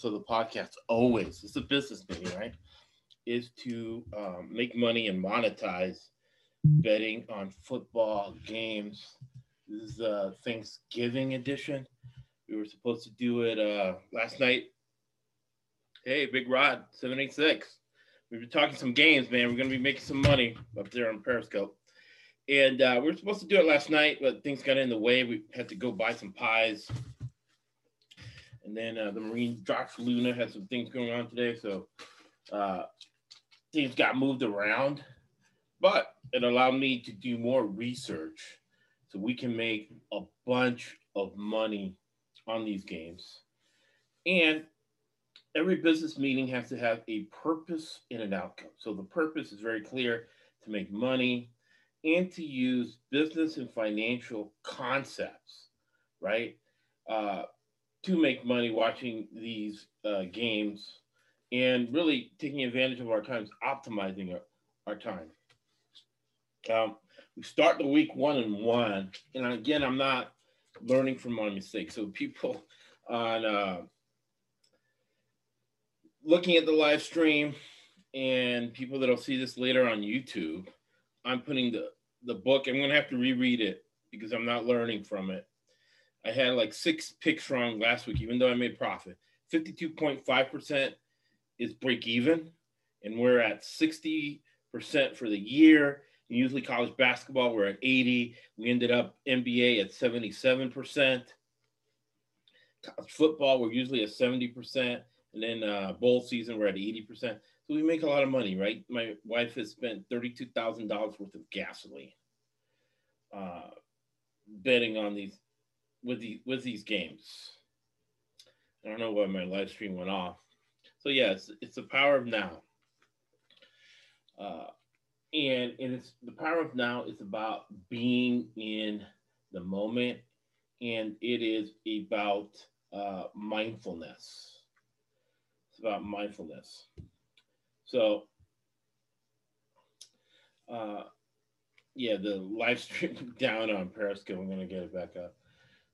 purpose of the podcast always it's a business meeting, right? Is to um, make money and monetize betting on football games. This is the Thanksgiving edition. We were supposed to do it uh, last night. Hey, Big Rod, 786. We've been talking some games, man. We're going to be making some money up there on Periscope. And uh, we were supposed to do it last night, but things got in the way. We had to go buy some pies. And then uh, the Marine Josh Luna had some things going on today. So uh, things got moved around. But it allowed me to do more research so we can make a bunch of money on these games. And every business meeting has to have a purpose and an outcome. So the purpose is very clear to make money and to use business and financial concepts, right? Uh, to make money watching these uh, games and really taking advantage of our times, optimizing our, our time. Um, we start the week one and one. And again, I'm not learning from my mistakes. So people on uh, looking at the live stream and people that'll see this later on YouTube, I'm putting the, the book, I'm gonna have to reread it because I'm not learning from it. I had like six picks wrong last week, even though I made profit. 52.5% is break even, and we're at 60% for the year. Usually college basketball, we're at 80. We ended up NBA at 77%. College football, we're usually at 70%. And then uh, bowl season, we're at 80%. So we make a lot of money, right? My wife has spent $32,000 worth of gasoline uh, betting on these with the with these games. I don't know why my live stream went off. So yes, yeah, it's, it's the power of now. Uh, and, and it's the power of now is about being in the moment and it is about uh, mindfulness it's about mindfulness so uh, yeah the live stream down on periscope i'm to get it back up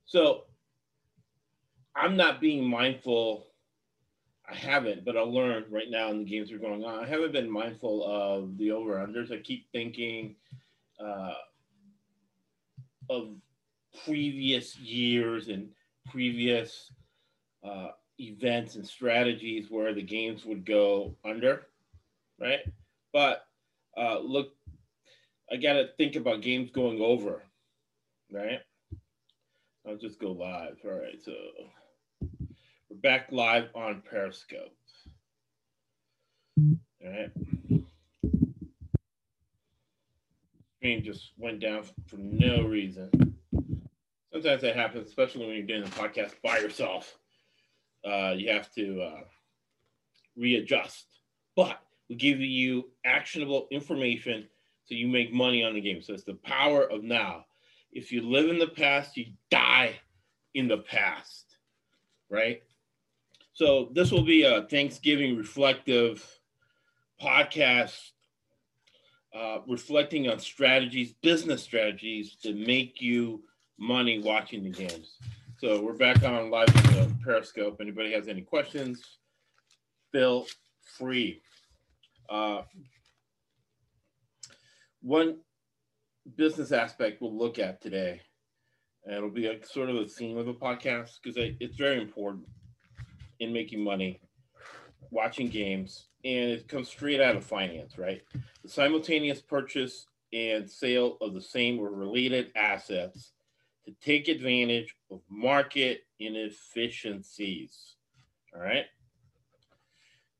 so i'm not being mindful I haven't, but I'll learn right now in the games that are going on. I haven't been mindful of the over unders. I keep thinking uh, of previous years and previous uh, events and strategies where the games would go under, right? But uh, look, I got to think about games going over, right? I'll just go live. All right, so. We're back live on Periscope. All right. Screen just went down for no reason. Sometimes that happens, especially when you're doing a podcast by yourself. Uh, you have to uh, readjust. But we give you actionable information so you make money on the game. So it's the power of now. If you live in the past, you die in the past, right? So this will be a Thanksgiving reflective podcast, uh, reflecting on strategies, business strategies to make you money watching the games. So we're back on live on Periscope. Anybody has any questions, feel free. Uh, one business aspect we'll look at today, and it'll be a sort of a theme of the podcast because it's very important in making money, watching games, and it comes straight out of finance, right? The simultaneous purchase and sale of the same or related assets to take advantage of market inefficiencies. All right.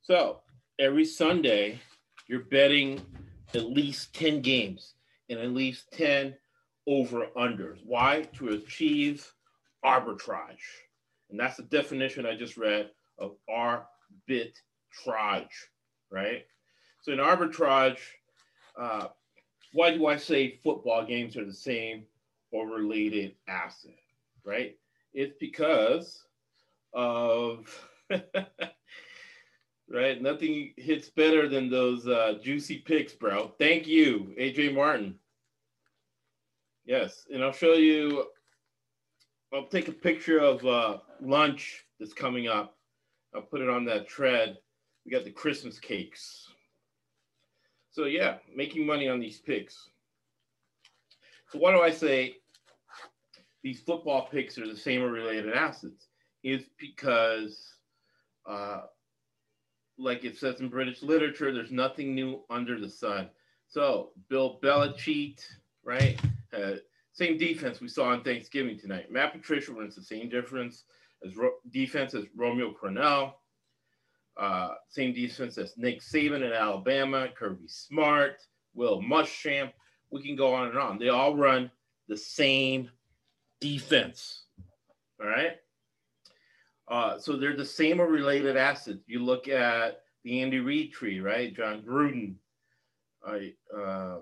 So every Sunday, you're betting at least 10 games and at least 10 over unders. Why? To achieve arbitrage. And that's the definition I just read of arbitrage, right? So in arbitrage, uh, why do I say football games are the same or related asset, right? It's because of right. Nothing hits better than those uh, juicy picks, bro. Thank you, AJ Martin. Yes, and I'll show you. I'll take a picture of uh, lunch that's coming up. I'll put it on that tread. We got the Christmas cakes. So yeah, making money on these picks. So why do I say these football picks are the same or related assets? Is because, uh, like it says in British literature, there's nothing new under the sun. So Bill Belichick, right? Uh, same defense we saw on Thanksgiving tonight. Matt Patricia runs the same difference as Ro- defense as Romeo Crennel. Uh, same defense as Nick Saban in Alabama, Kirby Smart, Will Muschamp. We can go on and on. They all run the same defense. All right. Uh, so they're the same or related assets. You look at the Andy Reid tree, right? Jon Gruden, uh,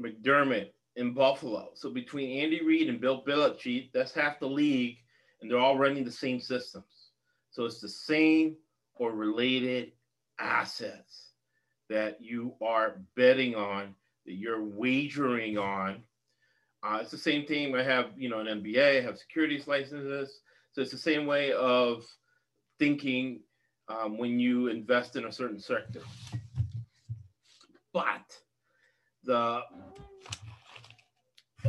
McDermott in Buffalo. So between Andy Reid and Bill Belichick, that's half the league, and they're all running the same systems. So it's the same or related assets that you are betting on, that you're wagering on. Uh, it's the same thing. I have, you know, an MBA, I have securities licenses. So it's the same way of thinking um, when you invest in a certain sector. But the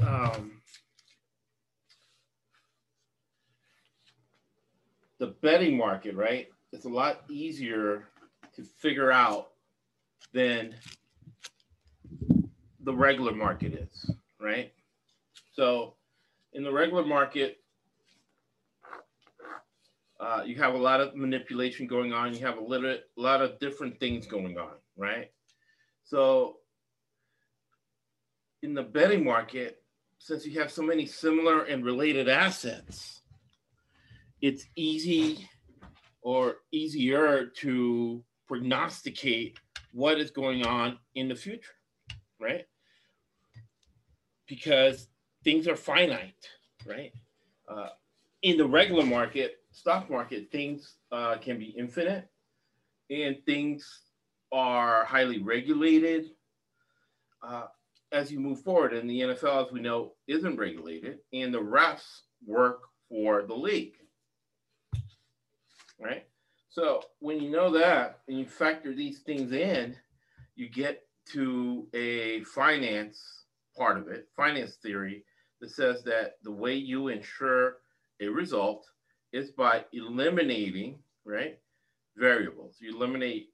um, the betting market, right? It's a lot easier to figure out than the regular market is, right? So, in the regular market, uh, you have a lot of manipulation going on. You have a little, a lot of different things going on, right? So, in the betting market, since you have so many similar and related assets, it's easy or easier to prognosticate what is going on in the future, right? Because things are finite, right? Uh, in the regular market, stock market, things uh, can be infinite and things are highly regulated. Uh, as you move forward, and the NFL, as we know, isn't regulated, and the refs work for the league right? So when you know that and you factor these things in, you get to a finance part of it, finance theory that says that the way you ensure a result is by eliminating, right, variables. You eliminate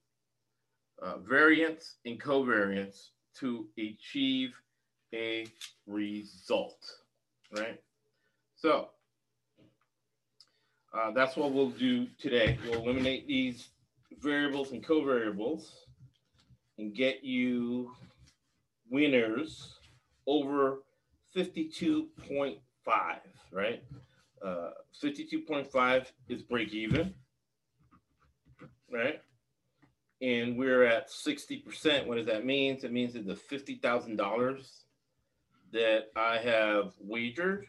uh, variance and covariance to achieve a result, right? So uh, that's what we'll do today. We'll eliminate these variables and covariables and get you winners over 52.5, right? Uh, 52.5 is break even, right? And we're at 60%. What does that mean? It means that the $50,000 that I have wagered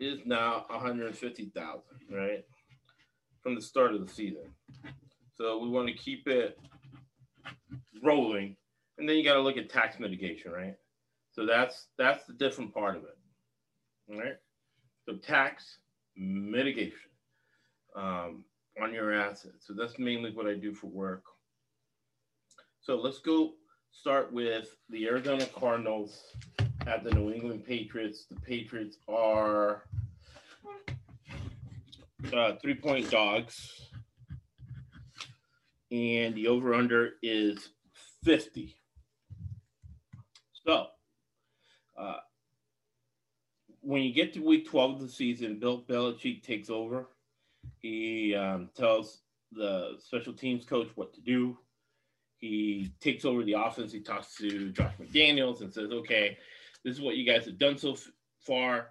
is now 150,000, right? From the start of the season. So we want to keep it rolling. And then you got to look at tax mitigation, right? So that's that's the different part of it. All right. So tax mitigation um, on your assets. So that's mainly what I do for work. So let's go start with the Arizona Cardinals at the New England Patriots. The Patriots are uh, three point dogs, and the over under is 50. So, uh, when you get to week 12 of the season, Bill Belichick takes over. He um, tells the special teams coach what to do. He takes over the offense. He talks to Josh McDaniels and says, okay, this is what you guys have done so far.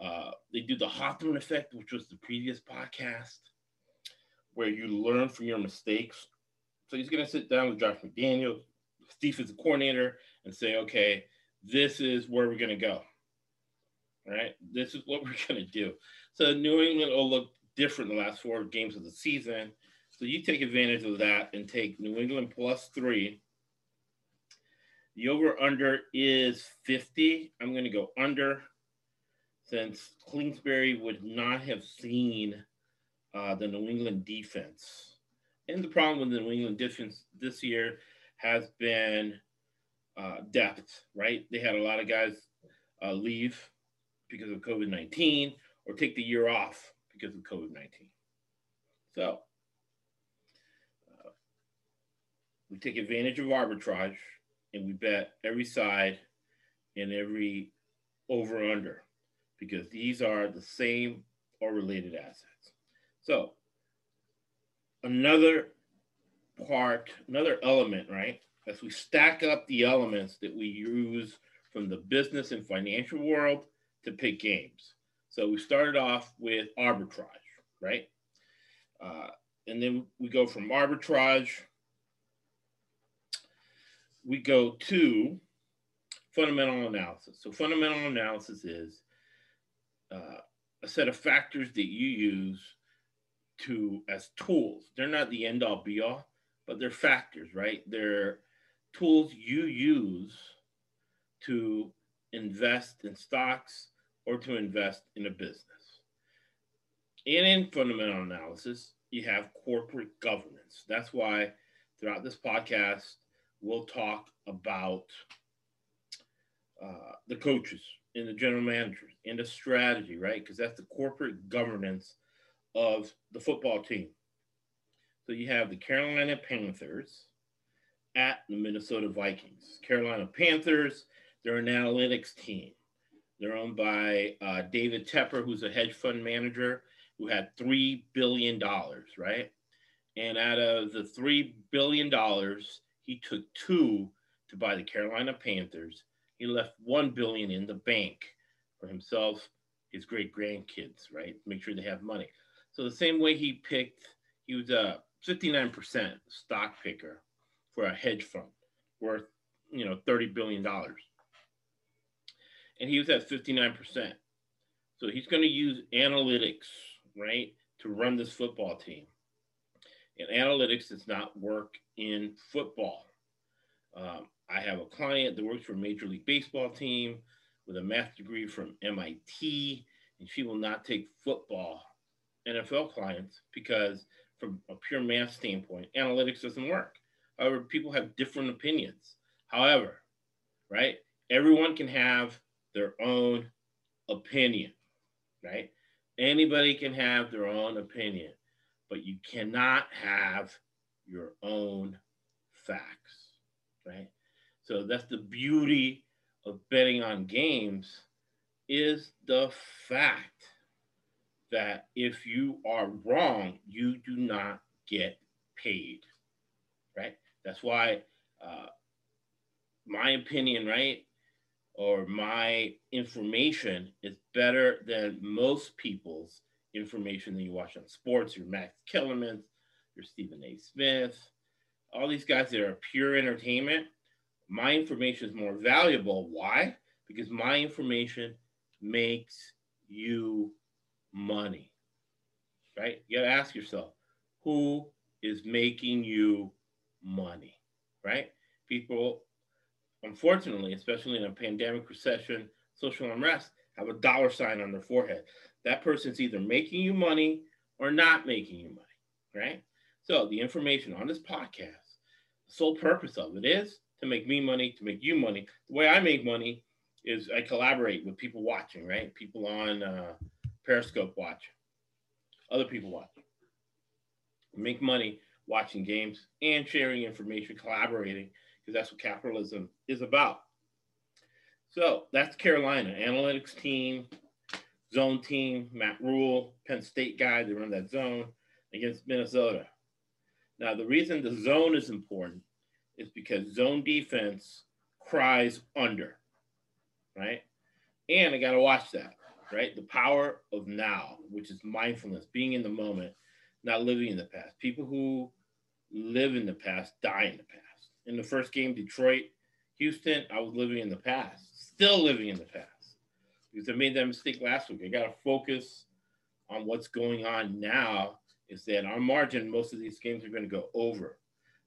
Uh, they do the Hawthorne effect, which was the previous podcast, where you learn from your mistakes. So he's going to sit down with Josh McDaniels, defensive coordinator and say, okay, this is where we're going to go. Right, this is what we're going to do. So New England will look different the last four games of the season. So you take advantage of that and take New England plus three. The over under is 50. I'm going to go under since Kingsbury would not have seen uh, the New England defense. And the problem with the New England defense this year has been uh, depth, right? They had a lot of guys uh, leave because of COVID 19 or take the year off because of COVID 19. So uh, we take advantage of arbitrage and we bet every side and every over under because these are the same or related assets. So another part, another element, right? As we stack up the elements that we use from the business and financial world to pick games. So we started off with arbitrage, right? Uh, and then we go from arbitrage, we go to fundamental analysis. So fundamental analysis is uh, a set of factors that you use to as tools. They're not the end all be all, but they're factors, right? They're tools you use to invest in stocks or to invest in a business. And in fundamental analysis, you have corporate governance. That's why throughout this podcast, we'll talk about uh, the coaches and the general managers and the strategy, right? Because that's the corporate governance of the football team. So you have the Carolina Panthers at the Minnesota Vikings. Carolina Panthers, they're an analytics team. They're owned by uh, David Tepper, who's a hedge fund manager who had $3 billion, right? And out of the $3 billion, he took two to buy the Carolina Panthers. He left 1 billion in the bank for himself, his great grandkids, right? Make sure they have money. So the same way he picked, he was a 59% stock picker for a hedge fund worth, you know, $30 billion. And he was at 59%. So he's going to use analytics, right, to run this football team. And analytics does not work in football. Um, I have a client that works for a Major League Baseball team with a math degree from MIT, and she will not take football NFL clients because, from a pure math standpoint, analytics doesn't work. However, people have different opinions. However, right, everyone can have their own opinion, right? Anybody can have their own opinion, but you cannot have your own facts, right? So that's the beauty of betting on games is the fact that if you are wrong, you do not get paid, right? That's why uh, my opinion, right, or my information is better than most people's information that you watch on sports, your Max Kellerman, your Stephen A. Smith, all these guys that are pure entertainment. My information is more valuable. Why? Because my information makes you money, right? You got to ask yourself, who is making you money, right? People unfortunately, especially in a pandemic recession, social unrest, have a dollar sign on their forehead. That person's either making you money or not making you money, right? So the information on this podcast, the sole purpose of it is to make me money, to make you money. The way I make money is I collaborate with people watching, right? People on uh, Periscope watch, other people watch. Make money watching games and sharing information, collaborating because that's what capitalism is about. So that's Carolina analytics team, zone team, Matt Rhule, Penn State guy. They run that zone against Minnesota. Now the reason the zone is important is because zone defense cries under, right? And I got to watch that, right? The power of now, which is mindfulness, being in the moment, not living in the past. People who live in the past die in the past in the first game, Detroit, Houston, I was living in the past, still living in the past because I made that mistake last week. I got to focus on what's going on now. Is that on margin, most of these games are going to go over.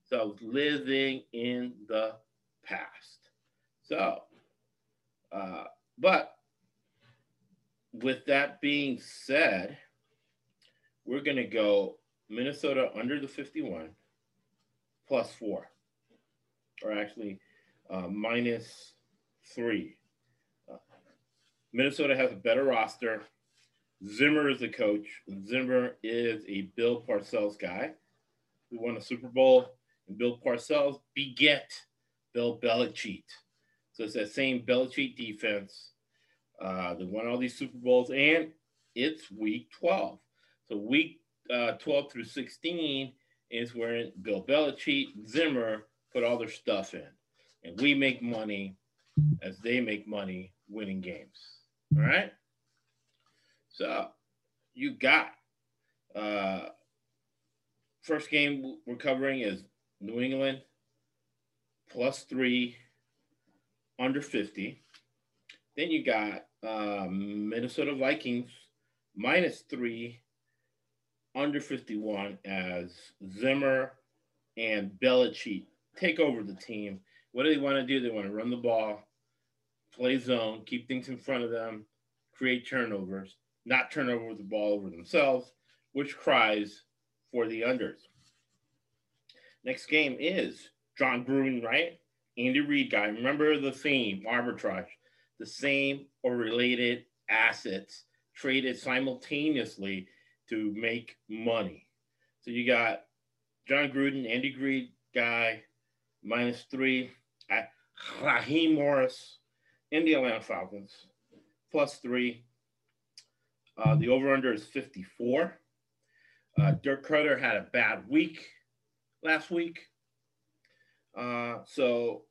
So I was living in the past. So, uh, but with that being said, we're going to go Minnesota under the 51 plus four, or actually uh, minus three. Uh, Minnesota has a better roster. Zimmer is the coach. Zimmer is a Bill Parcells guy who won a Super Bowl, and Bill Parcells beget Bill Belichick. So it's that same Belichick defense. Uh, they won all these Super Bowls, and it's week 12. So week uh, 12 through 16 is where Bill Belichick, Zimmer put all their stuff in. And we make money as they make money winning games. All right. So you got uh, first game we're covering is New England plus three under 50. Then you got uh, Minnesota Vikings minus three under 51 as Zimmer and Belichick take over the team. What do they want to do? They want to run the ball, play zone, keep things in front of them, create turnovers, not turn over the ball over themselves, which cries for the unders. Next game is Jon Gruden, right? Andy Reid guy. Remember the theme, arbitrage. The same or related assets traded simultaneously to make money. So you got Jon Gruden, Andy Reid guy, minus three at Raheem Morris in the Atlanta Falcons, plus three. Uh, the over under is 54. Uh, Dirk Koetter had a bad week last week. Uh, so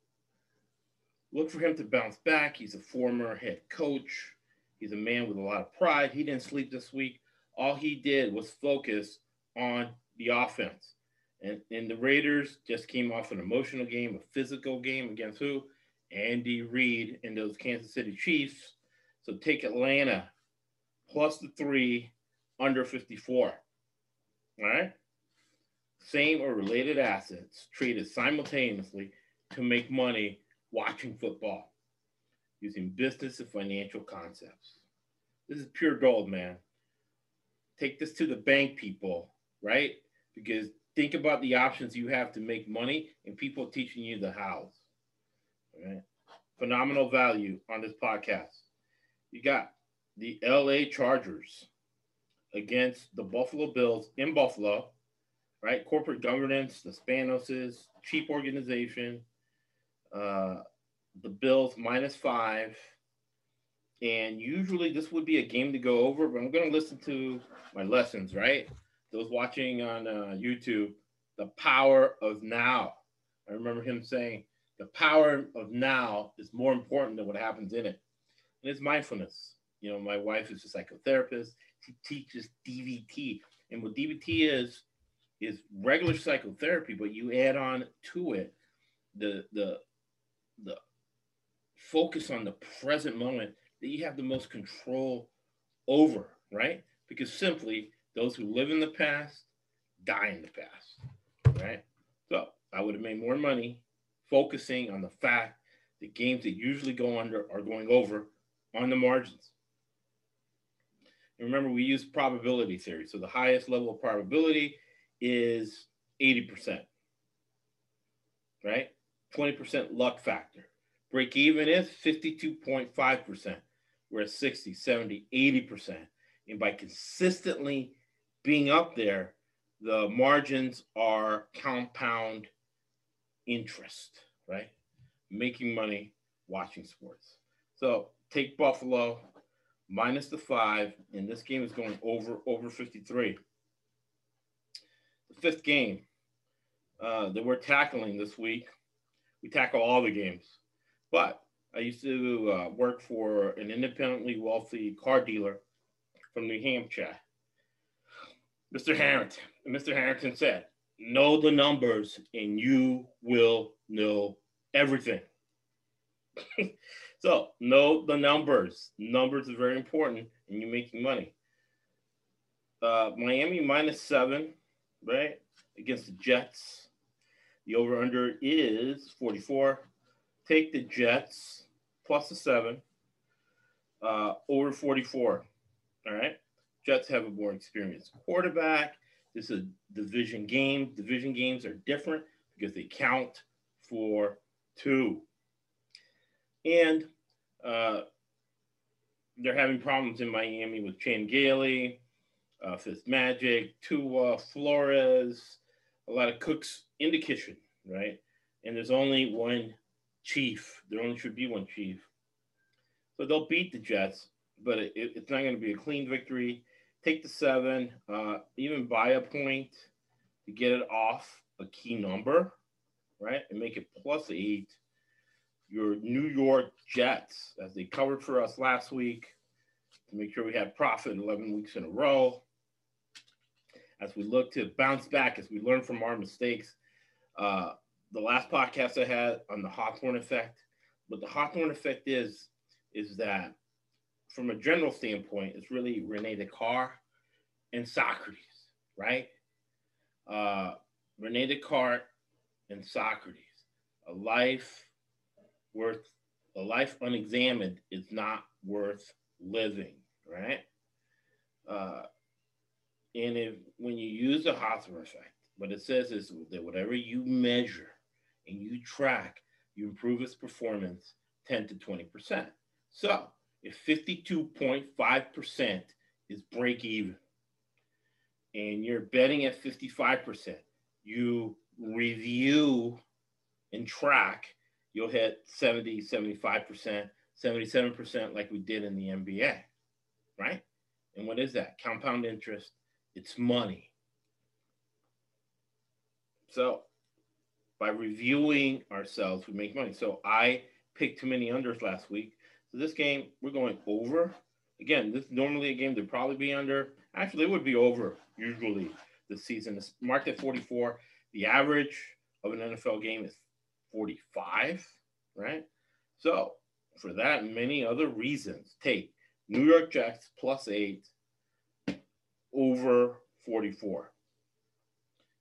look for him to bounce back. He's a former head coach. He's a man with a lot of pride. He didn't sleep this week all he did was focus on the offense. And, and the Raiders just came off an emotional game, a physical game against who? Andy Reid and those Kansas City Chiefs. So take Atlanta plus the three under 54. All right. Same or related assets traded simultaneously to make money watching football using business and financial concepts. This is pure gold, man take this to the bank people, right? Because think about the options you have to make money and people teaching you the hows. Right? Phenomenal value on this podcast. You got the LA Chargers against the Buffalo Bills in Buffalo, right? Corporate governance, the Spanoses, cheap organization. Uh, the Bills minus five. And usually this would be a game to go over, but I'm going to listen to my lessons, right? Those watching on uh, YouTube, the power of now. I remember him saying, the power of now is more important than what happens in it. And it's mindfulness. You know, my wife is a psychotherapist. She teaches DBT. And what DBT is, is regular psychotherapy, but you add on to it the the the focus on the present moment that you have the most control over, right? Because simply those who live in the past die in the past, right? So I would have made more money focusing on the fact that games that usually go under are going over on the margins. And remember, we use probability theory. So the highest level of probability is 80%, right? 20% luck factor. Break even is 52.5%. We're at 60, 70, 80%. And by consistently being up there, the margins are compound interest, right? Making money watching sports. So take Buffalo minus the five, and this game is going over over 53. The fifth game uh, that we're tackling this week, we tackle all the games, but I used to uh, work for an independently wealthy car dealer from New Hampshire. Mr. Harrington. Mr. Harrington said, know the numbers and you will know everything. so know the numbers. Numbers are very important and you're making money. Uh, Miami minus seven, right? Against the Jets. The over under is 44. Take the Jets plus the seven, uh, over 44. All right. Jets have a more experienced quarterback. This is a division game. Division games are different because they count for two. And uh, they're having problems in Miami with Chan Gailey, uh, Fitzmagic, Tua, Flores, a lot of Cooks in the kitchen, right? And there's only one chief. There only should be one chief. So they'll beat the Jets, but it, it's not going to be a clean victory. Take the seven, uh, even buy a point to get it off a key number, right? And make it plus eight. Your New York Jets, as they covered for us last week, to make sure we had profit 11 weeks in a row. As we look to bounce back, as we learn from our mistakes, uh, the last podcast I had on the Hawthorne effect, what the Hawthorne effect is, is that from a general standpoint, it's really Rene Descartes and Socrates, right? Uh, Rene Descartes and Socrates. A life worth, a life unexamined is not worth living, right? Uh, and if when you use the Hawthorne effect, what it says is that whatever you measure and you track, you improve its performance 10 to 20%. So if 52.5% is break even and you're betting at 55%, you review and track, you'll hit 70, 75%, 77% like we did in the NBA, right? And what is that? Compound interest, it's money. So by reviewing ourselves, we make money. So I picked too many unders last week. So this game, we're going over. Again, this is normally a game to probably be under. Actually, it would be over usually this season. It's marked at 44. The average of an NFL game is 45, right? So for that and many other reasons, take New York Jets plus eight over 44.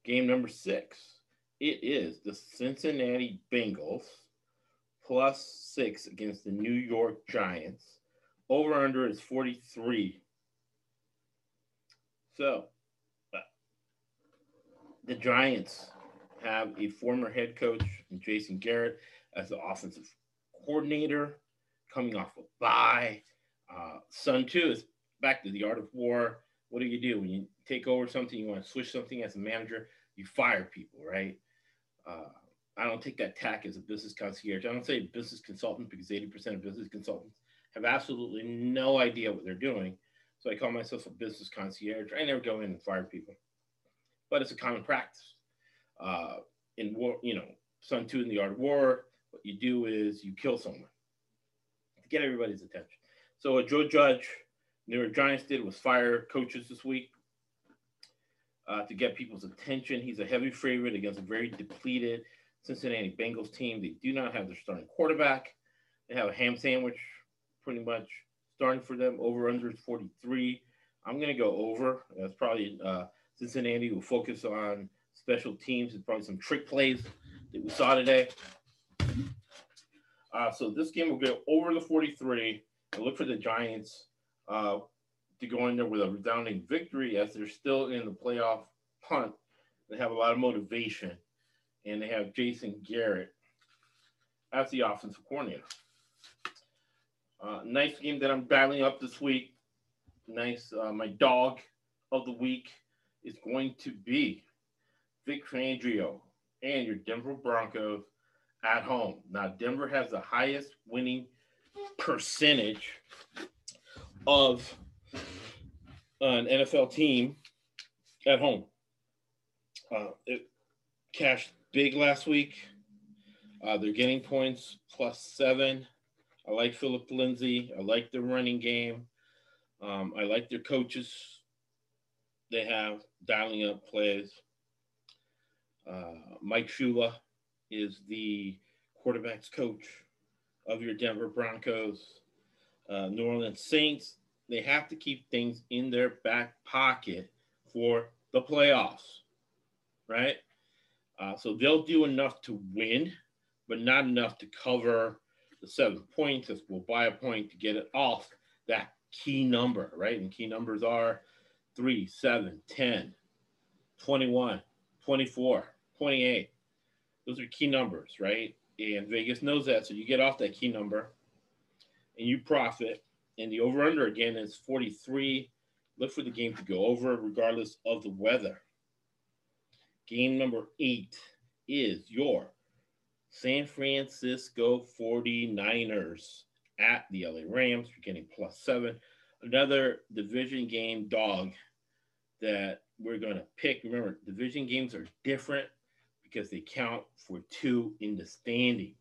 Game number six. It is the Cincinnati Bengals plus six against the New York Giants. Over under is 43. So the Giants have a former head coach, Jason Garrett, as the offensive coordinator, coming off a bye. Uh, Sun Tzu is back to the art of war. What do you do when you take over something? You want to switch something as a manager, you fire people, right? Uh, I don't take that tack as a business concierge. I don't say business consultant because 80% of business consultants have absolutely no idea what they're doing. So I call myself a business concierge. I never go in and fire people, but it's a common practice. Uh, in war, you know, Sun Tzu in the Art of War, what you do is you kill someone to get everybody's attention. So what Joe Judge, New York Giants did was fire coaches this week uh, to get people's attention. He's a heavy favorite against a very depleted Cincinnati Bengals team. They do not have their starting quarterback. They have a ham sandwich pretty much starting for them. Over under 43. I'm going to go over. That's probably uh, Cincinnati will focus on special teams and probably some trick plays that we saw today. Uh, so this game will go over the 43 and look for the Giants uh, to go in there with a resounding victory as they're still in the playoff hunt. They have a lot of motivation and they have Jason Garrett as the offensive coordinator. Uh, nice game that I'm battling up this week. Nice. Uh, my dog of the week is going to be Vic Fangio and your Denver Broncos at home. Now, Denver has the highest winning percentage of an NFL team at home. Uh, it cashed big last week. Uh, they're getting points plus seven. I like Philip Lindsay. I like the running game. Um, I like their coaches. They have dialing up plays. Uh, Mike Shula is the quarterbacks coach of your Denver Broncos. Uh, New Orleans Saints, they have to keep things in their back pocket for the playoffs, right? Uh, so they'll do enough to win, but not enough to cover the seven points. This will buy a point to get it off that key number, right? And key numbers are 3, 7, 10, 21, 24, 28. Those are key numbers, right? And Vegas knows that. So you get off that key number and you profit. And the over under again is 43. Look for the game to go over regardless of the weather. Game number eight is your San Francisco 49ers at the LA Rams. You're getting plus seven. Another division game dog that we're going to pick. Remember, division games are different because they count for two in the standings,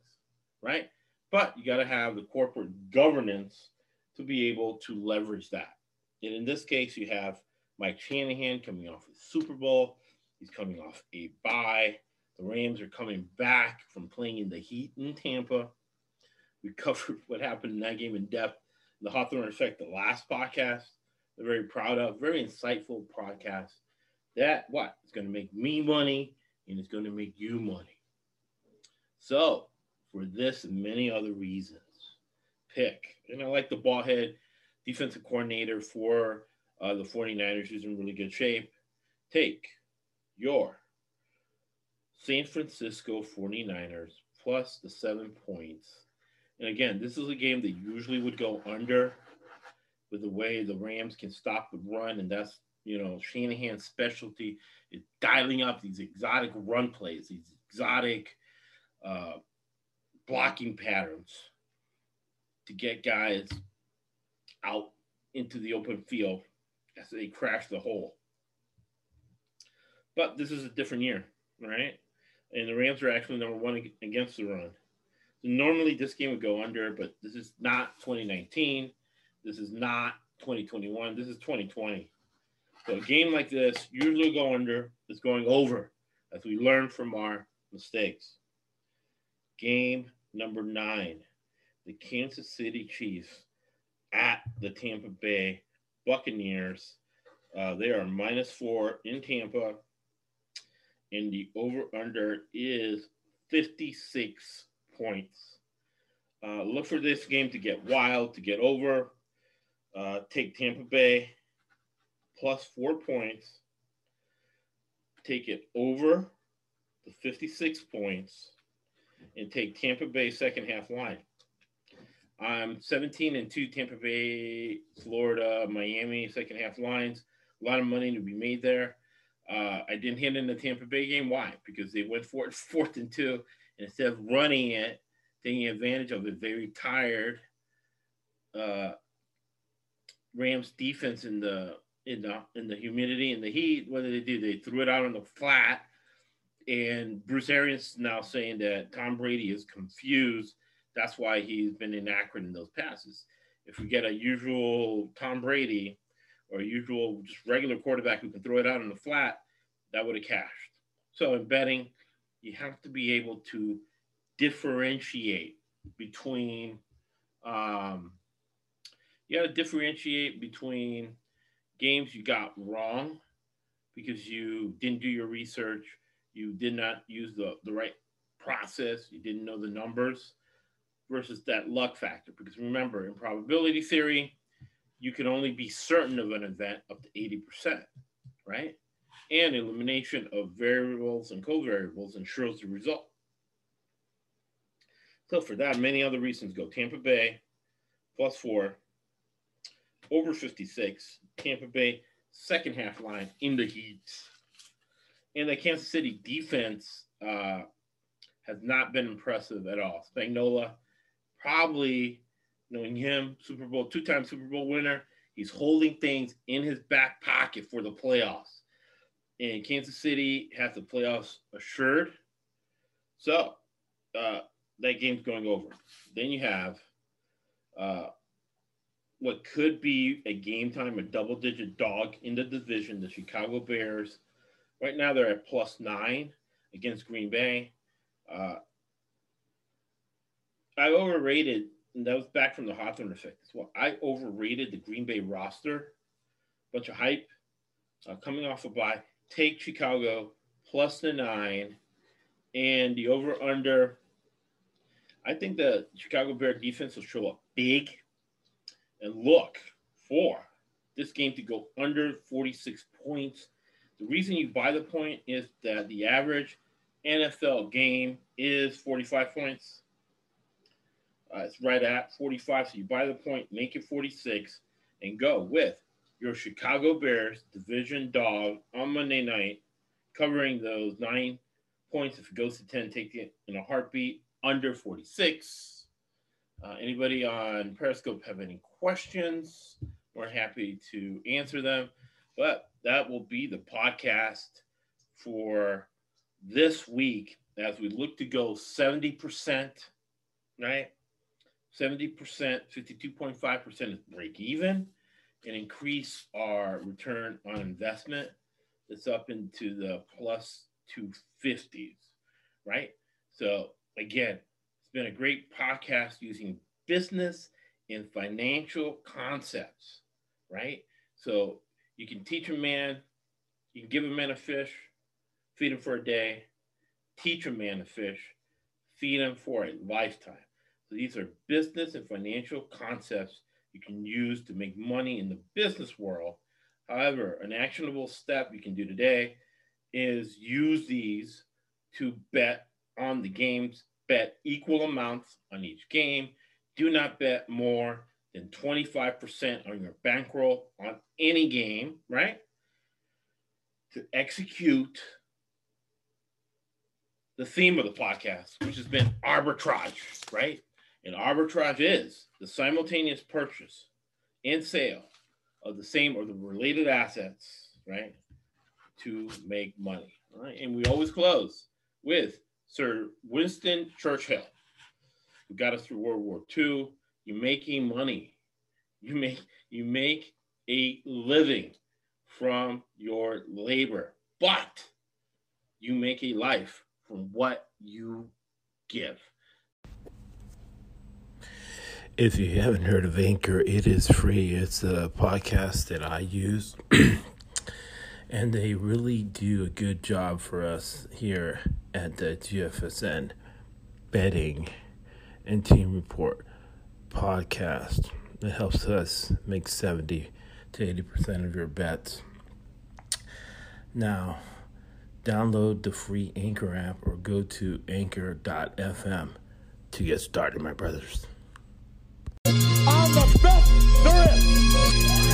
right? But you got to have the corporate governance to be able to leverage that. And in this case, you have Mike Shanahan coming off the Super Bowl. He's coming off a bye. The Rams are coming back from playing in the heat in Tampa. We covered what happened in that game in depth. The Hawthorne Effect, the last podcast, they're very proud of, very insightful podcast. That what? It's going to make me money and it's going to make you money. So, for this and many other reasons, pick. And I like the ball head defensive coordinator for uh, the 49ers, who's in really good shape. Take your San Francisco 49ers plus the seven points. And again, this is a game that usually would go under with the way the Rams can stop the run. And that's, you know, Shanahan's specialty is dialing up these exotic run plays, these exotic uh, blocking patterns to get guys out into the open field as they crash the hole. But this is a different year, right? And the Rams are actually number one against the run. So normally this game would go under, but this is not 2019. This is not 2021. This is 2020. So a game like this usually go under is going over as we learn from our mistakes. Game number nine, the Kansas City Chiefs at the Tampa Bay Buccaneers. Uh, they are minus four in Tampa and the over under is 56 points. Uh, look for this game to get wild, to get over. Uh, take Tampa Bay plus four points. Take it over the 56 points and take Tampa Bay second half line. I'm 17 and 2 Tampa Bay, Florida, Miami second half lines. A lot of money to be made there. Uh, I didn't hit in the Tampa Bay game. Why? Because they went for it fourth and two. And instead of running it, taking advantage of a very tired uh, Rams defense in the in the in the humidity and the heat, what did they do? They threw it out on the flat. And Bruce Arians now saying that Tom Brady is confused. That's why he's been inaccurate in those passes. If we get a usual Tom Brady, or a usual just regular quarterback who can throw it out in the flat, that would have cashed. So in betting, you have to be able to differentiate between um, you got to differentiate between games you got wrong because you didn't do your research, you did not use the, the right process, you didn't know the numbers versus that luck factor. Because remember, in probability theory, you can only be certain of an event up to 80%, right? And elimination of variables and covariables ensures the result. So for that, many other reasons go Tampa Bay plus four, over 56, Tampa Bay second half line in the heat. And the Kansas City defense uh, has not been impressive at all. Spagnuolo probably knowing him, Super Bowl, two time Super Bowl winner. He's holding things in his back pocket for the playoffs. And Kansas City has the playoffs assured. So uh, that game's going over. Then you have uh, what could be a game time, a double digit dog in the division, the Chicago Bears. Right now they're at plus nine against Green Bay. Uh, I overrated, and that was back from the Hawthorne effect as well. I overrated the Green Bay roster. Bunch of hype. Uh, coming off a bye, take Chicago plus the nine, and the over under. I think the Chicago Bear defense will show up big and look for this game to go under 46 points. The reason you buy the point is that the average NFL game is 45 points. Uh, it's right at 45. So you buy the point, make it 46, and go with your Chicago Bears division dog on Monday night, covering those nine points. If it goes to 10, take it in a heartbeat under 46. Uh, anybody on Periscope have any questions? We're happy to answer them. But that will be the podcast for this week as we look to go 70%, right? 70%, 52.5% is break even and increase our return on investment that's up into the plus 250s, right? So, again, it's been a great podcast using business and financial concepts, right? So, you can teach a man, you can give a man a fish, feed him for a day, teach a man to fish, feed him for a lifetime. So these are business and financial concepts you can use to make money in the business world. However, an actionable step you can do today is use these to bet on the games, bet equal amounts on each game. Do not bet more than 25% on your bankroll on any game, right? To execute the theme of the podcast, which has been arbitrage, right? And arbitrage is the simultaneous purchase and sale of the same or the related assets, right? To make money. Right? And we always close with Sir Winston Churchill, who got us through World War II you're making money. You make you make a living from your labor, but you make a life from what you give. If you haven't heard of Anchor, it is free. It's a podcast that I use. and they really do a good job for us here at the GFSN betting and team report podcast. It helps us make 70 to 80% of your bets. Now, download the free Anchor app or go to anchor.fm to get started, my brothers. I'm the best there is.